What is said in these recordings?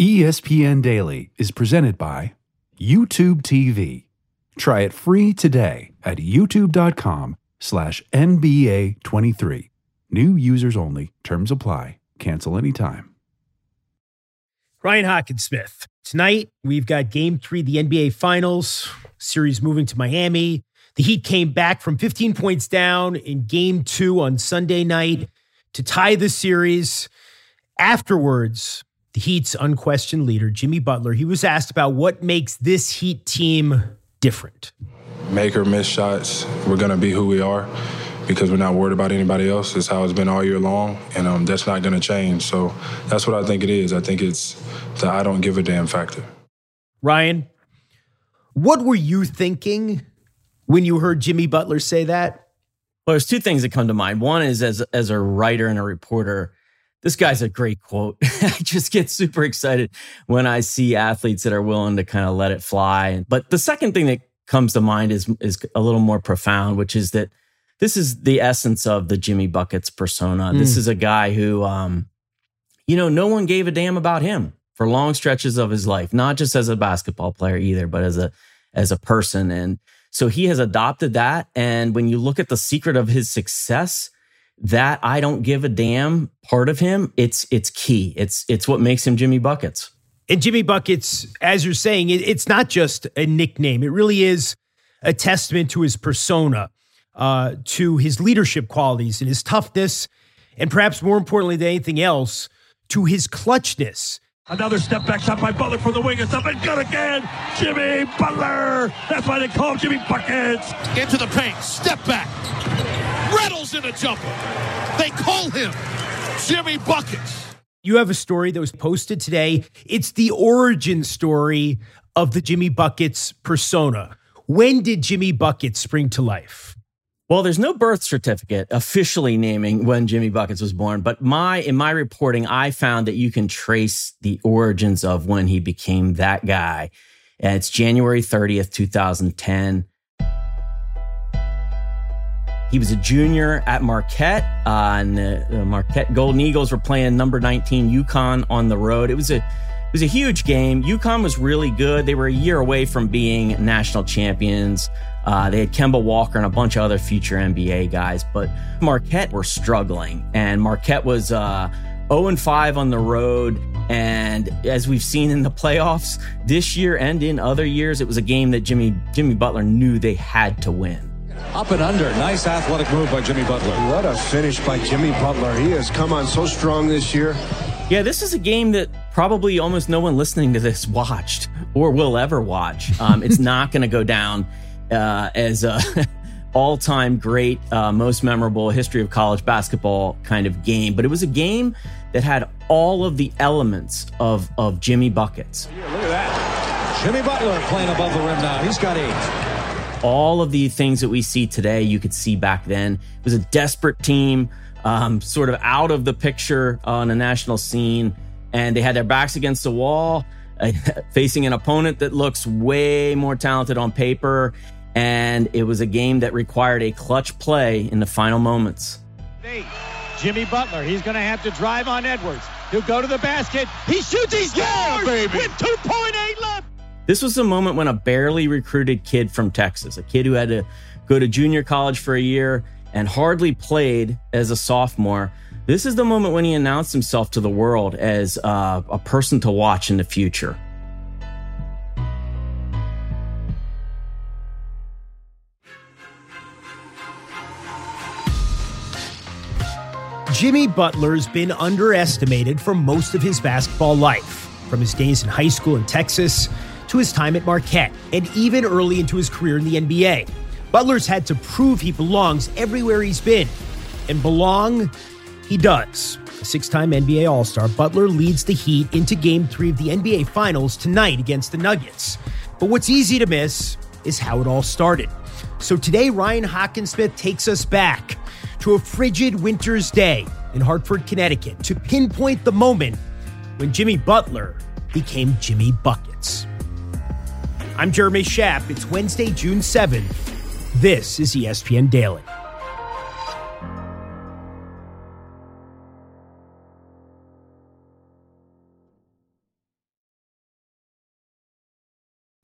ESPN Daily is presented by YouTube TV. Try it free today at youtube.com slash NBA23. New users only. Terms apply. Cancel anytime. Ryan Hockensmith. Tonight, we've got game three, the NBA Finals, series moving to Miami. The Heat came back from 15 points down in game two on Sunday night to tie the series. Afterwards, the Heat's unquestioned leader, Jimmy Butler, he was asked about what makes this Heat team different. Make or miss shots, we're going to be who we are because we're not worried about anybody else. It's how it's been all year long, and um, that's not going to change. So that's what I think it is. I think it's the I don't give a damn factor. Ryan, what were you thinking when you heard Jimmy Butler say that? Well, there's two things that come to mind. One is as as a writer and a reporter, this guy's a great quote. I just get super excited when I see athletes that are willing to kind of let it fly. But the second thing that comes to mind is is a little more profound, which is that this is the essence of the Jimmy Buckets persona. Mm. This is a guy who, um, you know, no one gave a damn about him for long stretches of his life, not just as a basketball player either, but as a as a person. And so he has adopted that. And when you look at the secret of his success, that I don't give a damn part of him, it's it's key. It's it's what makes him Jimmy Buckets. And Jimmy Buckets, as you're saying, it, it's not just a nickname. It really is a testament to his persona, uh, to his leadership qualities and his toughness, and perhaps more importantly than anything else, to his clutchness. Another step back shot by Butler from the wing. It's up and good again. Jimmy Butler. That's why they call him Jimmy Buckets. Into the paint. Step back. Rattles in a jumper. They call him Jimmy Buckets. You have a story that was posted today. It's the origin story of the Jimmy Buckets persona. When did Jimmy Buckets spring to life? Well, there's no birth certificate officially naming when Jimmy Buckets was born, but my in my reporting, I found that you can trace the origins of when he became that guy. And it's January 30th, 2010. He was a junior at Marquette, uh, and the, Marquette Golden Eagles were playing number 19 UConn on the road. It was a it was a huge game. UConn was really good. They were a year away from being national champions. Uh, they had Kemba Walker and a bunch of other future NBA guys, but Marquette were struggling, and Marquette was uh, 0 and 5 on the road. And as we've seen in the playoffs this year and in other years, it was a game that Jimmy Jimmy Butler knew they had to win. Up and under. Nice athletic move by Jimmy Butler. What a finish by Jimmy Butler. He has come on so strong this year. Yeah, this is a game that probably almost no one listening to this watched or will ever watch. Um, it's not going to go down uh, as a all-time great, uh, most memorable history of college basketball kind of game, but it was a game that had all of the elements of of Jimmy buckets. Look at that, Jimmy Butler playing above the rim now. He's got eight. All of the things that we see today, you could see back then. It was a desperate team, um, sort of out of the picture on the national scene, and they had their backs against the wall. Uh, facing an opponent that looks way more talented on paper and it was a game that required a clutch play in the final moments. Jimmy Butler, he's going to have to drive on Edwards. He'll go to the basket. He shoots. He's yeah, baby. with 2.8 left. This was the moment when a barely recruited kid from Texas, a kid who had to go to junior college for a year and hardly played as a sophomore. This is the moment when he announced himself to the world as uh, a person to watch in the future. Jimmy Butler's been underestimated for most of his basketball life, from his days in high school in Texas to his time at Marquette, and even early into his career in the NBA. Butler's had to prove he belongs everywhere he's been, and belong he does. A six time NBA All Star, Butler leads the Heat into game three of the NBA Finals tonight against the Nuggets. But what's easy to miss is how it all started. So today, Ryan Hockensmith takes us back to a frigid winter's day in Hartford, Connecticut to pinpoint the moment when Jimmy Butler became Jimmy Buckets. I'm Jeremy Schaap. It's Wednesday, June 7th. This is ESPN Daily.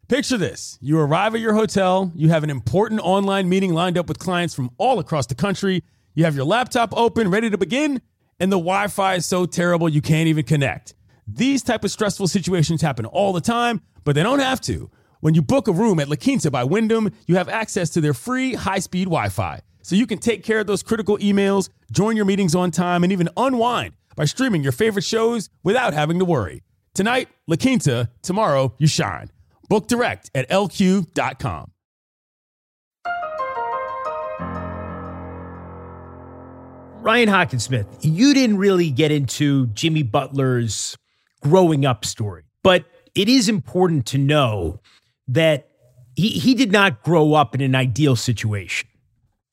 Picture this you arrive at your hotel, you have an important online meeting lined up with clients from all across the country, you have your laptop open, ready to begin, and the Wi Fi is so terrible you can't even connect. These type of stressful situations happen all the time, but they don't have to. When you book a room at La Quinta by Wyndham, you have access to their free high speed Wi Fi. So you can take care of those critical emails, join your meetings on time, and even unwind by streaming your favorite shows without having to worry. Tonight, La Quinta, tomorrow, you shine. Book direct at lq.com. Ryan Hockensmith, you didn't really get into Jimmy Butler's growing up story, but it is important to know that he, he did not grow up in an ideal situation.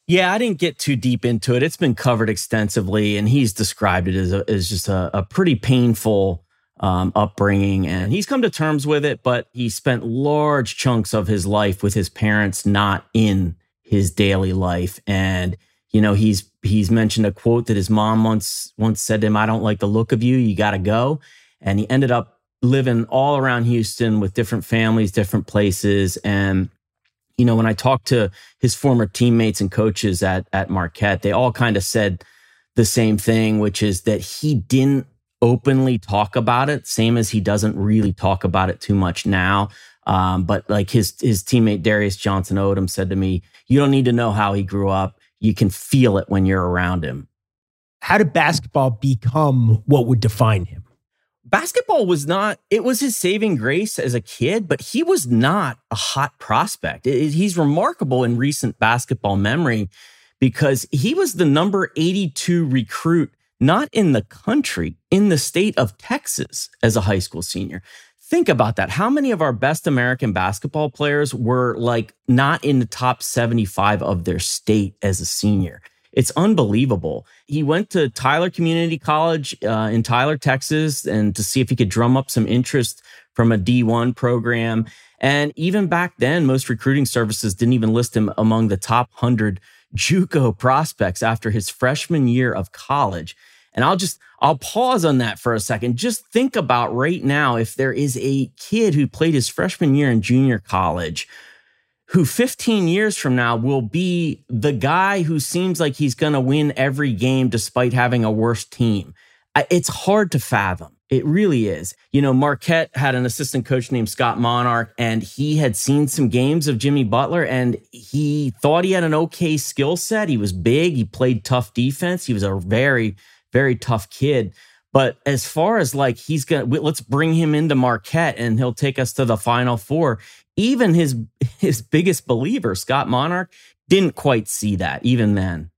Yeah, I didn't get too deep into it. It's been covered extensively, and he's described it as, a, as just a, a pretty painful um, upbringing. And he's come to terms with it, but he spent large chunks of his life with his parents not in his daily life. And, you know, he's he's mentioned a quote that his mom once once said to him, I don't like the look of you, you gotta go. And he ended up living all around Houston with different families, different places. And, you know, when I talked to his former teammates and coaches at, at Marquette, they all kind of said the same thing, which is that he didn't openly talk about it, same as he doesn't really talk about it too much now. Um, but like his his teammate Darius Johnson Odom said to me, you don't need to know how he grew up. You can feel it when you're around him. How did basketball become what would define him? Basketball was not it was his saving grace as a kid but he was not a hot prospect. It, he's remarkable in recent basketball memory because he was the number 82 recruit not in the country in the state of texas as a high school senior. Think about that. How many of our best american basketball players were like not in the top 75 of their state as a senior it's unbelievable. He went to Tyler Community College uh, in Tyler, Texas, and to see if he could drum up some interest from a D1 program. And even back then, most recruiting services didn't even list him among the top 100 JUCO prospects after his freshman year of college. And I'll just I'll pause on that for a second. Just think about right now if there is a kid who played his freshman year in junior college who 15 years from now will be the guy who seems like he's going to win every game despite having a worse team. It's hard to fathom. It really is. You know, Marquette had an assistant coach named Scott Monarch, and he had seen some games of Jimmy Butler, and he thought he had an okay skill set. He was big, he played tough defense, he was a very, very tough kid. But as far as like he's gonna let's bring him into Marquette and he'll take us to the final four even his his biggest believer, Scott Monarch, didn't quite see that even then.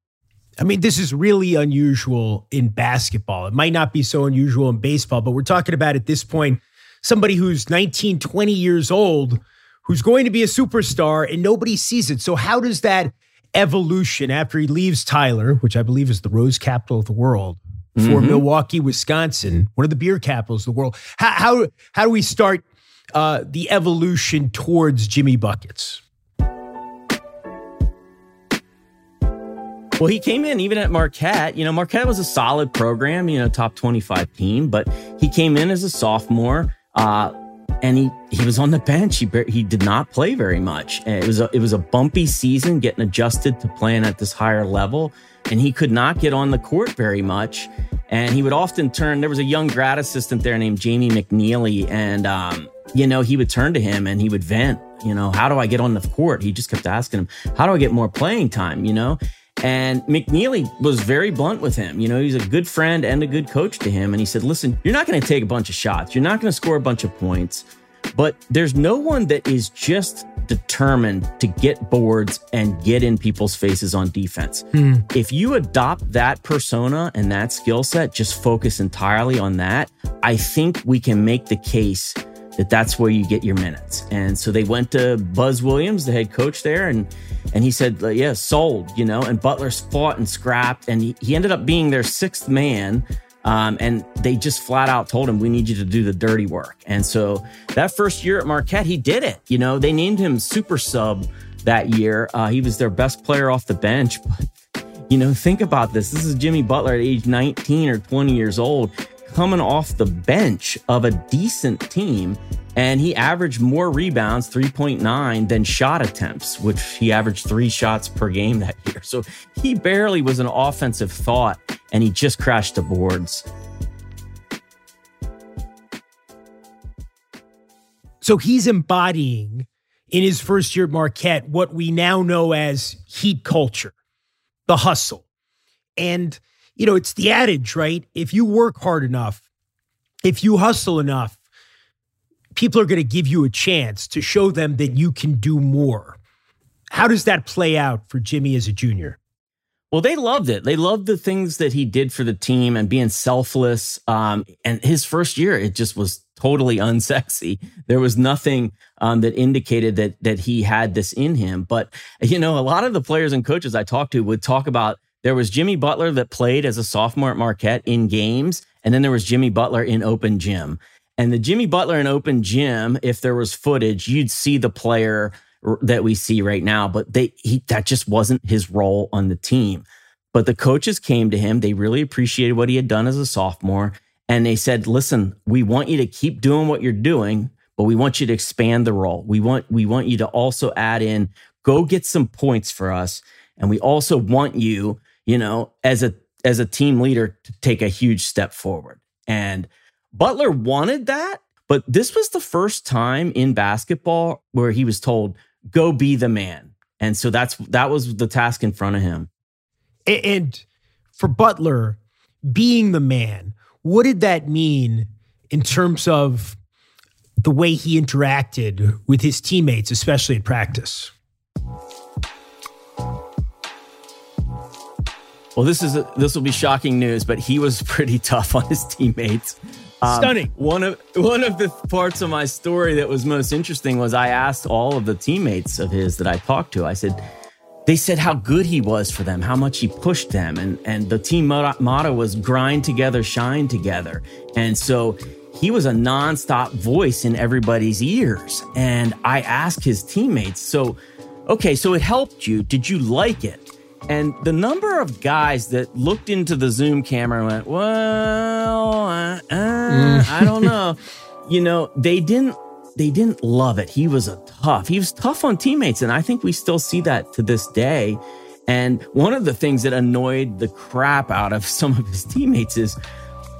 I mean, this is really unusual in basketball. It might not be so unusual in baseball, but we're talking about at this point somebody who's 19, 20 years old who's going to be a superstar and nobody sees it. So, how does that evolution after he leaves Tyler, which I believe is the rose capital of the world, for mm-hmm. Milwaukee, Wisconsin, one of the beer capitals of the world, how, how, how do we start uh, the evolution towards Jimmy Buckets? Well, he came in even at Marquette. You know, Marquette was a solid program, you know, top 25 team, but he came in as a sophomore. Uh, and he he was on the bench. He he did not play very much. It was a, it was a bumpy season getting adjusted to playing at this higher level, and he could not get on the court very much. And he would often turn. There was a young grad assistant there named Jamie McNeely, and um, you know, he would turn to him and he would vent, you know, how do I get on the court? He just kept asking him, how do I get more playing time, you know? And McNeely was very blunt with him. You know, he's a good friend and a good coach to him. And he said, listen, you're not going to take a bunch of shots. You're not going to score a bunch of points, but there's no one that is just determined to get boards and get in people's faces on defense. Hmm. If you adopt that persona and that skill set, just focus entirely on that, I think we can make the case that that's where you get your minutes. And so they went to Buzz Williams, the head coach there, and and he said, "Yeah, sold," you know. And Butler's fought and scrapped, and he, he ended up being their sixth man. Um, and they just flat out told him, "We need you to do the dirty work." And so that first year at Marquette, he did it. You know, they named him super sub that year. Uh, he was their best player off the bench, but. You know, think about this. This is Jimmy Butler at age 19 or 20 years old coming off the bench of a decent team And he averaged more rebounds, 3.9, than shot attempts, which he averaged three shots per game that year. So he barely was an offensive thought, and he just crashed the boards. So he's embodying in his first year at Marquette what we now know as heat culture, the hustle. And, you know, it's the adage, right? If you work hard enough, if you hustle enough, people are going to give you a chance to show them that you can do more. How does that play out for Jimmy as a junior? Well, they loved it. They loved the things that he did for the team and being selfless. Um, and his first year, it just was totally unsexy. There was nothing um, that indicated that that he had this in him. But you know, a lot of the players and coaches I talked to would talk about there was Jimmy Butler that played as a sophomore at Marquette in games, and then there was Jimmy Butler in open gym. And the Jimmy Butler in open gym, if there was footage, you'd see the player that we see right now. But they he, that just wasn't his role on the team. But the coaches came to him. They really appreciated what he had done as a sophomore. And they said, listen, we want you to keep doing what you're doing, but we want you to expand the role. We want, we want you to also add in, go get some points for us. And we also want you, you know, as a as a team leader to take a huge step forward. And Butler wanted that, but this was the first time in basketball where he was told, go be the man. And so that's that was the task in front of him. And for Butler, being the man, what did that mean in terms of the way he interacted with his teammates, especially in practice? Well, this is a, this will be shocking news, but he was pretty tough on his teammates. Um, Stunning. One of one of the parts of my story that was most interesting was I asked all of the teammates of his that I talked to. I said, they said how good he was for them, how much he pushed them. And, and the team motto was grind together, shine together. And so he was a nonstop voice in everybody's ears. And I asked his teammates, so, okay, so it helped you. Did you like it? And the number of guys that looked into the Zoom camera and went, well, uh, uh, I don't know. You know, they didn't they didn't love it. He was a tough. He was tough on teammates. And I think we still see that to this day. And one of the things that annoyed the crap out of some of his teammates is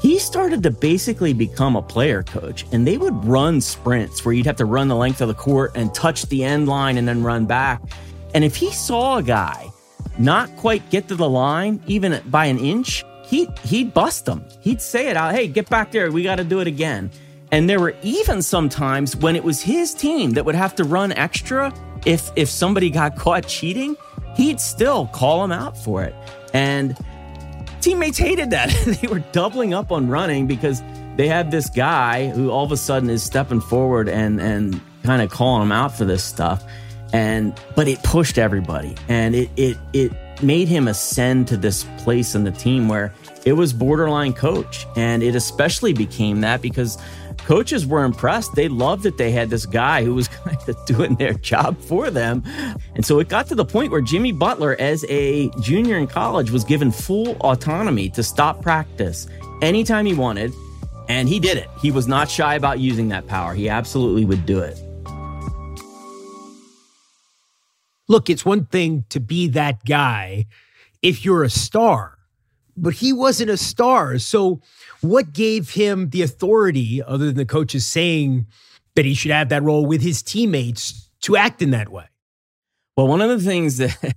he started to basically become a player coach and they would run sprints where you'd have to run the length of the court and touch the end line and then run back. And if he saw a guy not quite get to the line, even by an inch, he, he'd bust them. He'd say it out. Hey, get back there. We got to do it again. And there were even sometimes when it was his team that would have to run extra if if somebody got caught cheating, he'd still call them out for it. And teammates hated that. they were doubling up on running because they had this guy who all of a sudden is stepping forward and and kind of calling them out for this stuff. And but it pushed everybody and it it it made him ascend to this place in the team where it was borderline coach. And it especially became that because coaches were impressed. They loved that they had this guy who was kind of doing their job for them. And so it got to the point where Jimmy Butler, as a junior in college, was given full autonomy to stop practice anytime he wanted. And he did it. He was not shy about using that power. He absolutely would do it. Look, it's one thing to be that guy if you're a star, but he wasn't a star. So what gave him the authority, other than the coaches saying that he should have that role with his teammates, to act in that way? Well, one of the things that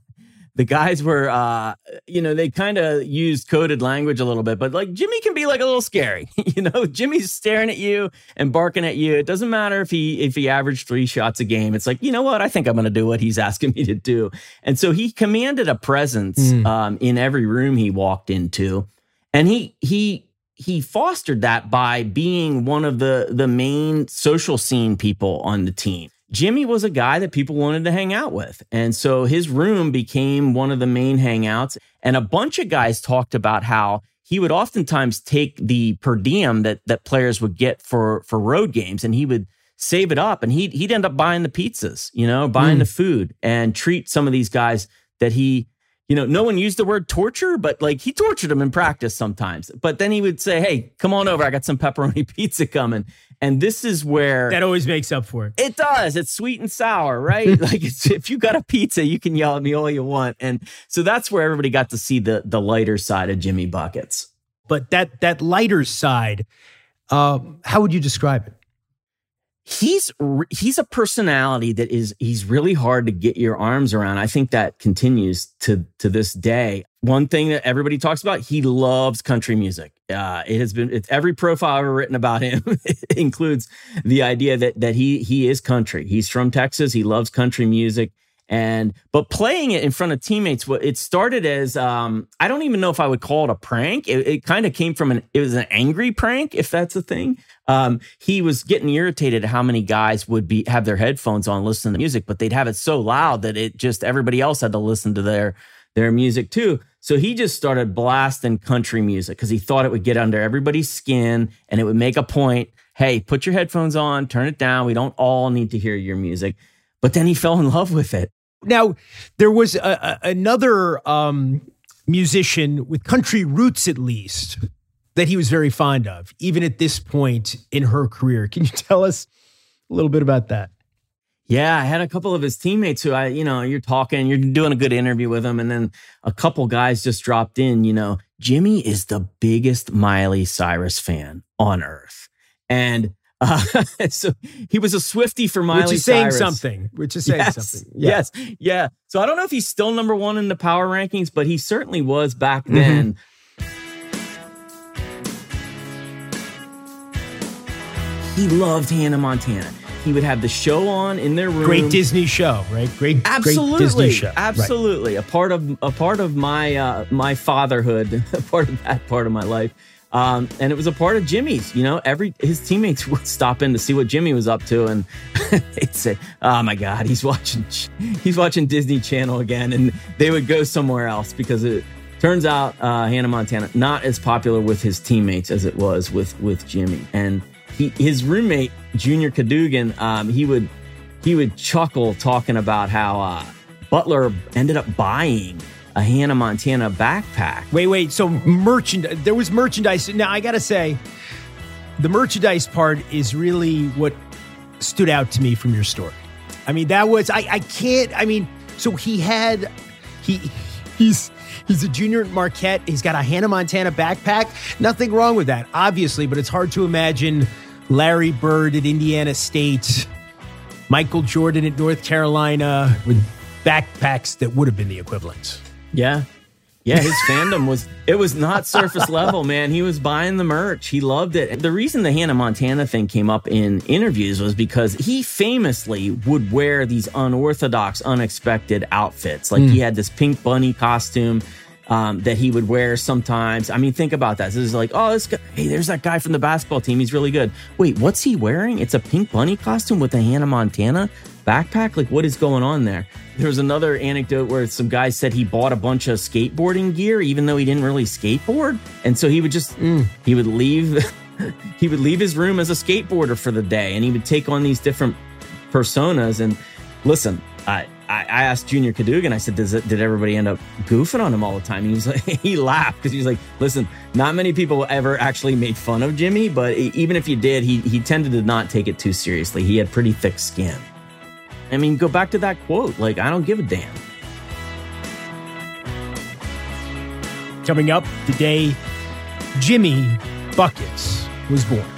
the guys were, uh, you know, they kind of used coded language a little bit, but like Jimmy can be like a little scary. you know, Jimmy's staring at you and barking at you. It doesn't matter if he if he averaged three shots a game. It's like, you know what? I think I'm going to do what he's asking me to do. And so he commanded a presence mm. um, in every room he walked into, and he he he fostered that by being one of the the main social scene people on the team. Jimmy was a guy that people wanted to hang out with. And so his room became one of the main hangouts. And a bunch of guys talked about how he would oftentimes take the per diem that that players would get for for road games and he would save it up and he'd he'd end up buying the pizzas, you know, buying mm. the food and treat some of these guys that he you know, no one used the word torture, but like he tortured him in practice sometimes. But then he would say, Hey, come on over. I got some pepperoni pizza coming. And this is where that always makes up for it. It does. It's sweet and sour, right? like if you got a pizza, you can yell at me all you want. And so that's where everybody got to see the the lighter side of Jimmy Buckets. But that that lighter side, uh, how would you describe it? He's he's a personality that is he's really hard to get your arms around. I think that continues to to this day. One thing that everybody talks about, he loves country music. Uh, it has been it's, every profile I've ever written about him includes the idea that that he he is country. He's from Texas. He loves country music and but playing it in front of teammates it started as um, i don't even know if i would call it a prank it, it kind of came from an it was an angry prank if that's a thing um, he was getting irritated how many guys would be have their headphones on listening to music but they'd have it so loud that it just everybody else had to listen to their their music too. So he just started blasting country music because he thought it would get under everybody's skin and it would make a point hey put your headphones on turn it down we don't all need to hear your music. But then he fell in love with it. Now, there was a, a, another um, musician with country roots, at least, that he was very fond of, even at this point in her career. Can you tell us a little bit about that? Yeah, I had a couple of his teammates who I, you know, you're talking, you're doing a good interview with him, and then a couple guys just dropped in. You know, Jimmy is the biggest Miley Cyrus fan on earth, and uh, so he was a Swifty for Miley Which is saying Cyrus. something. Which is saying yes, something. Yeah. Yes. Yeah. So I don't know if he's still number one in the power rankings, but he certainly was back mm-hmm. then. He loved Hannah Montana. He would have the show on in their room. Great Disney show, right? Great, absolutely, great Disney show. Absolutely, right. a part of a part of my uh, my fatherhood, a part of that part of my life. Um, and it was a part of Jimmy's. You know, every his teammates would stop in to see what Jimmy was up to, and they'd say, "Oh my God, he's watching he's watching Disney Channel again," and they would go somewhere else because it turns out uh, Hannah Montana not as popular with his teammates as it was with with Jimmy, and he, his roommate Junior Cadougan, um, he would he would chuckle talking about how uh, Butler ended up buying a Hannah Montana backpack. Wait, wait. So merchandise. There was merchandise. Now I gotta say, the merchandise part is really what stood out to me from your story. I mean, that was I. I can't. I mean, so he had he he's he's a junior at Marquette. He's got a Hannah Montana backpack. Nothing wrong with that, obviously, but it's hard to imagine Larry Bird at Indiana State, Michael Jordan at North Carolina with backpacks that would have been the equivalent. Yeah. Yeah, his fandom was it was not surface level, man. He was buying the merch. He loved it. The reason the Hannah Montana thing came up in interviews was because he famously would wear these unorthodox, unexpected outfits. Like mm. he had this pink bunny costume um, that he would wear sometimes. I mean, think about that. This is like, oh, this guy, hey, there's that guy from the basketball team. He's really good. Wait, what's he wearing? It's a pink bunny costume with a Hannah Montana backpack? Like, what is going on there? There was another anecdote where some guy said he bought a bunch of skateboarding gear, even though he didn't really skateboard. And so he would just, mm. he would leave, he would leave his room as a skateboarder for the day and he would take on these different personas. And listen, I, I, asked Junior Cadougan, I said, Does it, did everybody end up goofing on him all the time? He was like, he laughed because he was like, listen, not many people ever actually made fun of Jimmy, but even if you did, he, he tended to not take it too seriously. He had pretty thick skin. I mean, go back to that quote. Like, I don't give a damn. Coming up, the day Jimmy Buckets was born.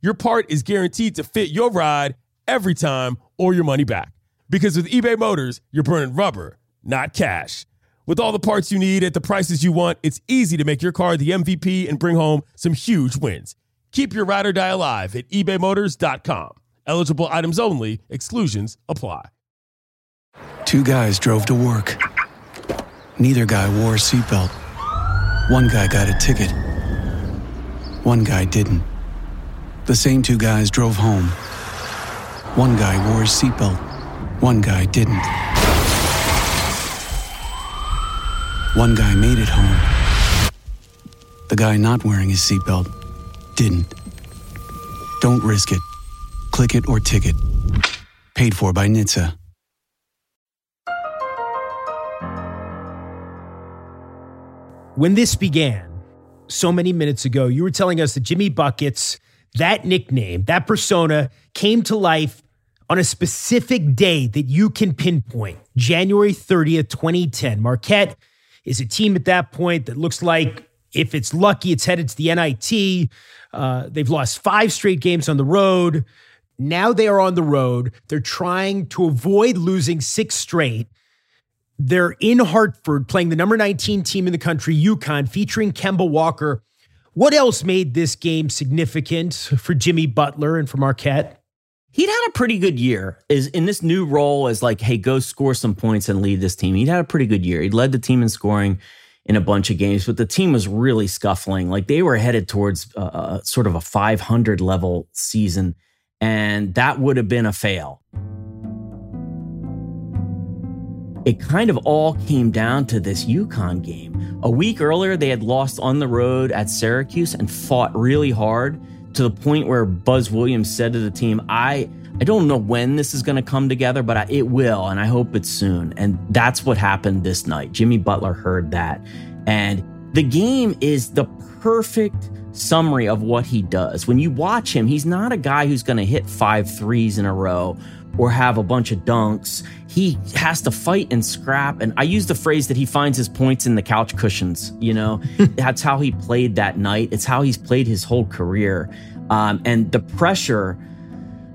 your part is guaranteed to fit your ride every time or your money back. Because with eBay Motors, you're burning rubber, not cash. With all the parts you need at the prices you want, it's easy to make your car the MVP and bring home some huge wins. Keep your ride or die alive at ebaymotors.com. Eligible items only. Exclusions apply. Two guys drove to work. Neither guy wore a seatbelt. One guy got a ticket. One guy didn't. The same two guys drove home. One guy wore a seatbelt. One guy didn't. One guy made it home. The guy not wearing his seatbelt didn't. Don't risk it. Click it or ticket. Paid for by NHTSA. When this began so many minutes ago, you were telling us that Jimmy Buckets, that nickname, that persona came to life on a specific day that you can pinpoint January 30th, 2010. Marquette is a team at that point that looks like if it's lucky, it's headed to the NIT. Uh, they've lost five straight games on the road. Now they are on the road. They're trying to avoid losing six straight. They're in Hartford playing the number 19 team in the country, UConn, featuring Kemba Walker. What else made this game significant for Jimmy Butler and for Marquette? He'd had a pretty good year is in this new role as like, hey, go score some points and lead this team. He'd had a pretty good year. He'd led the team in scoring in a bunch of games, but the team was really scuffling. Like they were headed towards uh, uh sort of a 500 level season, and that would have been a fail it kind of all came down to this UConn game. A week earlier, they had lost on the road at Syracuse and fought really hard to the point where Buzz Williams said to the team, I, I don't know when this is going to come together, but I, it will, and I hope it's soon. And that's what happened this night. Jimmy Butler heard that. And the game is the perfect summary of what he does. When you watch him, he's not a guy who's going to hit five threes in a row or have a bunch of dunks. He has to fight and scrap. And I use the phrase that he finds his points in the couch cushions. You know, that's how he played that night. It's how he's played his whole career. Um, and the pressure,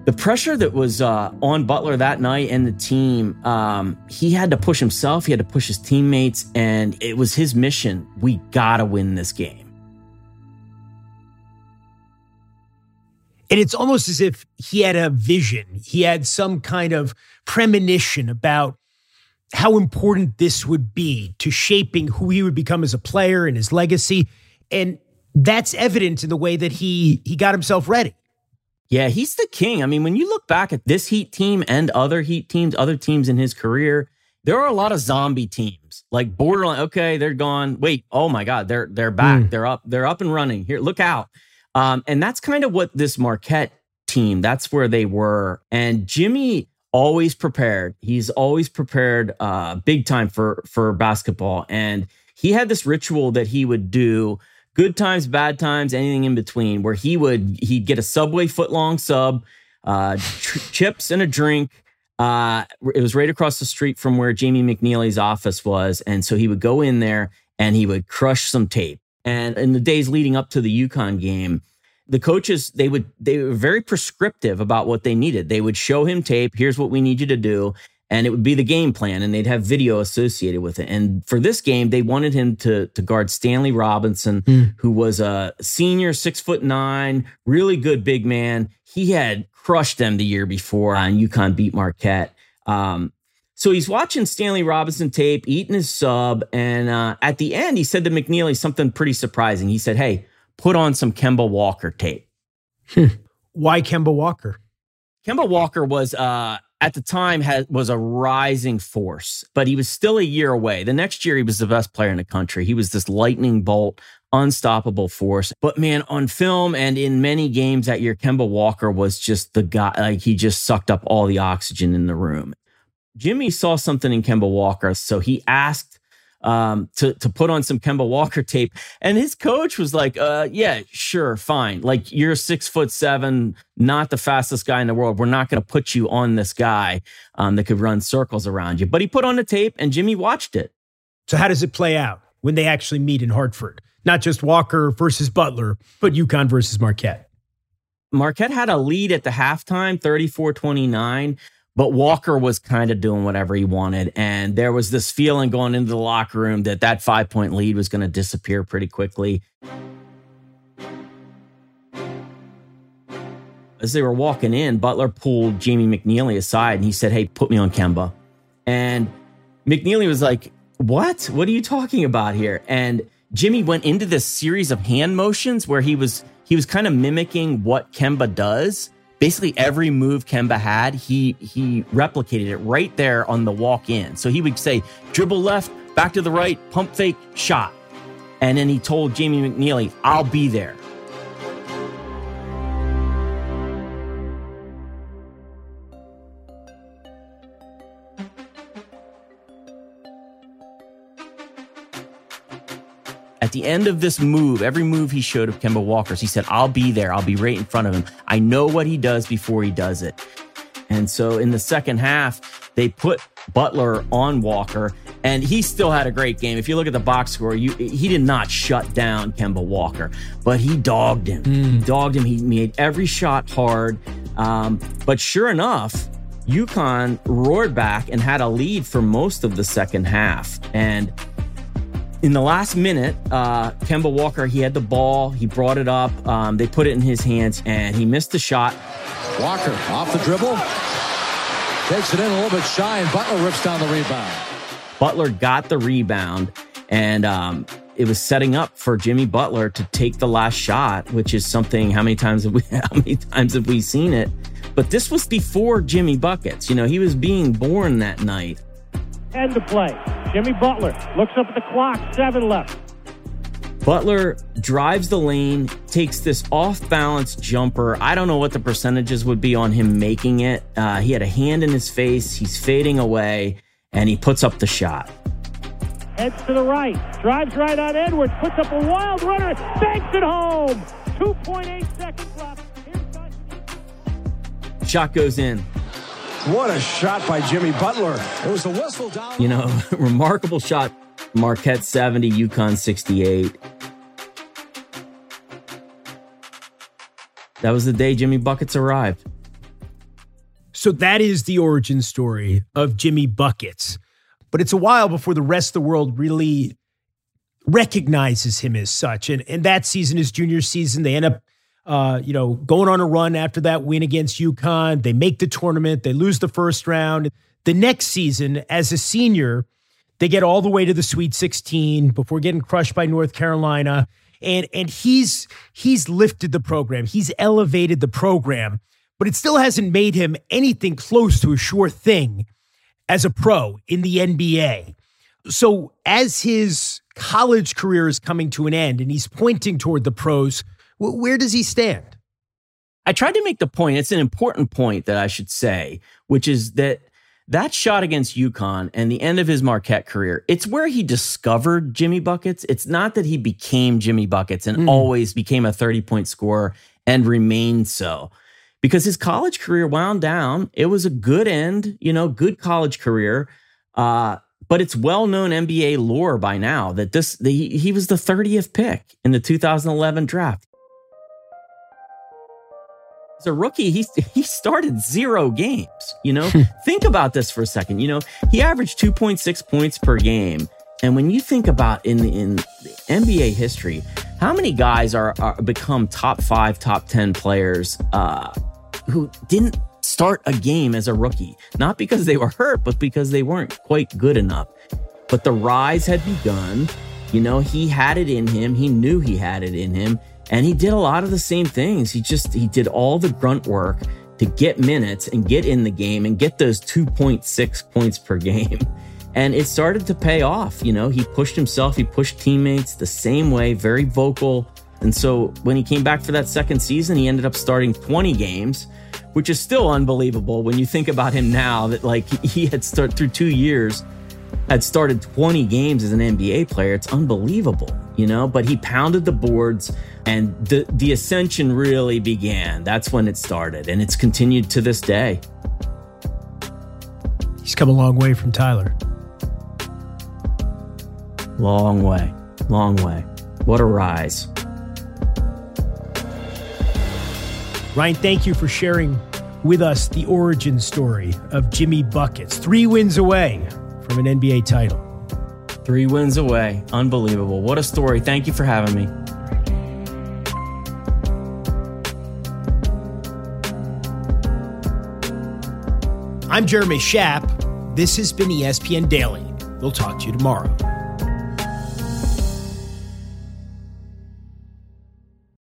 the pressure that was uh, on Butler that night and the team, um, he had to push himself. He had to push his teammates, and it was his mission. We gotta win this game. And it's almost as if he had a vision, he had some kind of premonition about how important this would be to shaping who he would become as a player and his legacy. And that's evident in the way that he he got himself ready. Yeah, he's the king. I mean, when you look back at this Heat team and other Heat teams, other teams in his career, there are a lot of zombie teams. Like borderline, okay, they're gone. Wait, oh my God, they're they're back. Mm. They're up, they're up and running. Here, look out. Um, and that's kind of what this Marquette team, that's where they were. And Jimmy always prepared. He's always prepared uh, big time for for basketball. And he had this ritual that he would do good times, bad times, anything in between, where he would he'd get a Subway foot long sub, uh, chips and a drink. Uh, it was right across the street from where Jamie McNeely's office was, and so he would go in there and he would crush some tape. And in the days leading up to the UConn game, the coaches they would they were very prescriptive about what they needed. They would show him tape, here's what we need you to do, and it would be the game plan and they'd have video associated with it. And for this game, they wanted him to to guard Stanley Robinson, mm. who was a senior, 6 foot 9, really good big man. He had crushed them the year before and UConn beat Marquette. Um, so he's watching Stanley Robinson tape, eating his sub, and uh, at the end, he said to McNeely something pretty surprising. He said, "Hey, put on some Kemba Walker tape." Why Kemba Walker? Kemba Walker was uh, at the time had, was a rising force, but he was still a year away. The next year, he was the best player in the country. He was this lightning bolt, unstoppable force. But man, on film and in many games that year, Kemba Walker was just the guy. Like he just sucked up all the oxygen in the room. Jimmy saw something in Kemba Walker, so he asked um, to to put on some Kemba Walker tape, and his coach was like, uh, "Yeah, sure, fine. Like you're six foot seven, not the fastest guy in the world. We're not going to put you on this guy um, that could run circles around you." But he put on the tape, and Jimmy watched it. So how does it play out when they actually meet in Hartford? Not just Walker versus Butler, but UConn versus Marquette. Marquette had a lead at the halftime, 34 29. But Walker was kind of doing whatever he wanted. And there was this feeling going into the locker room that that five point lead was going to disappear pretty quickly. as they were walking in, Butler pulled Jamie McNeely aside and he said, Hey, put me on Kemba. And McNeely was like, What? What are you talking about here? And Jimmy went into this series of hand motions where he was he was kind of mimicking what Kemba does. Basically, every move Kemba had, he he replicated it right there on the walk in. So he would say, dribble left, back to the right, pump fake, shot. And then he told Jamie McNeely, I'll be there. At the end of this move, every move he showed of Kemba Walker's, he said, I'll be there. I'll be right in front of him. I know what he does before he does it. And so in the second half, they put Butler on Walker, and he still had a great game. If you look at the box score, you, he did not shut down Kemba Walker, but he dogged him. Mm. He dogged him. He made every shot hard. Um, but sure enough, UConn roared back and had a lead for most of the second half. And in the last minute, uh, Kemba Walker, he had the ball, he brought it up, um, they put it in his hands, and he missed the shot. Walker off the dribble, takes it in a little bit shy, and Butler rips down the rebound. Butler got the rebound, and um, it was setting up for Jimmy Butler to take the last shot, which is something. How many times have we? How many times have we seen it? But this was before Jimmy buckets. You know, he was being born that night. End to play. Jimmy Butler looks up at the clock, seven left. Butler drives the lane, takes this off balance jumper. I don't know what the percentages would be on him making it. Uh, he had a hand in his face, he's fading away, and he puts up the shot. Heads to the right, drives right on Edwards, puts up a wild runner, banks it home. 2.8 seconds left. Shot goes in. What a shot by Jimmy Butler. It was a whistle down. You know, remarkable shot. Marquette 70, UConn 68. That was the day Jimmy Buckets arrived. So that is the origin story of Jimmy Buckets. But it's a while before the rest of the world really recognizes him as such. And, and that season, his junior season, they end up uh, you know, going on a run after that win against UConn. They make the tournament, they lose the first round. The next season, as a senior, they get all the way to the Sweet 16 before getting crushed by North Carolina. And and he's he's lifted the program. He's elevated the program, but it still hasn't made him anything close to a sure thing as a pro in the NBA. So as his college career is coming to an end and he's pointing toward the pros, where does he stand? I tried to make the point. It's an important point that I should say, which is that that shot against UConn and the end of his Marquette career, it's where he discovered Jimmy Buckets. It's not that he became Jimmy Buckets and mm. always became a 30 point scorer and remained so. Because his college career wound down. It was a good end, you know, good college career. Uh, but it's well known NBA lore by now that this the, he was the 30th pick in the 2011 draft. A rookie, he, he started zero games. You know, think about this for a second. You know, he averaged 2.6 points per game. And when you think about in in NBA history, how many guys are, are become top five, top 10 players uh, who didn't start a game as a rookie? Not because they were hurt, but because they weren't quite good enough. But the rise had begun. You know, he had it in him. He knew he had it in him. And he did a lot of the same things. He just, he did all the grunt work to get minutes and get in the game and get those 2.6 points per game. And it started to pay off. You know, he pushed himself, he pushed teammates the same way, very vocal. And so when he came back for that second season, he ended up starting 20 games, which is still unbelievable when you think about him now that like he had started through two years had started 20 games as an NBA player. It's unbelievable, you know, but he pounded the boards and the, the ascension really began. That's when it started and it's continued to this day. He's come a long way from Tyler. Long way, long way. What a rise. Ryan, thank you for sharing with us the origin story of Jimmy Buckets. Three wins away from an NBA title. Three wins away. Unbelievable. What a story. Thank you for having me. I'm Jeremy Schaap. This has been ESPN Daily. We'll talk to you tomorrow.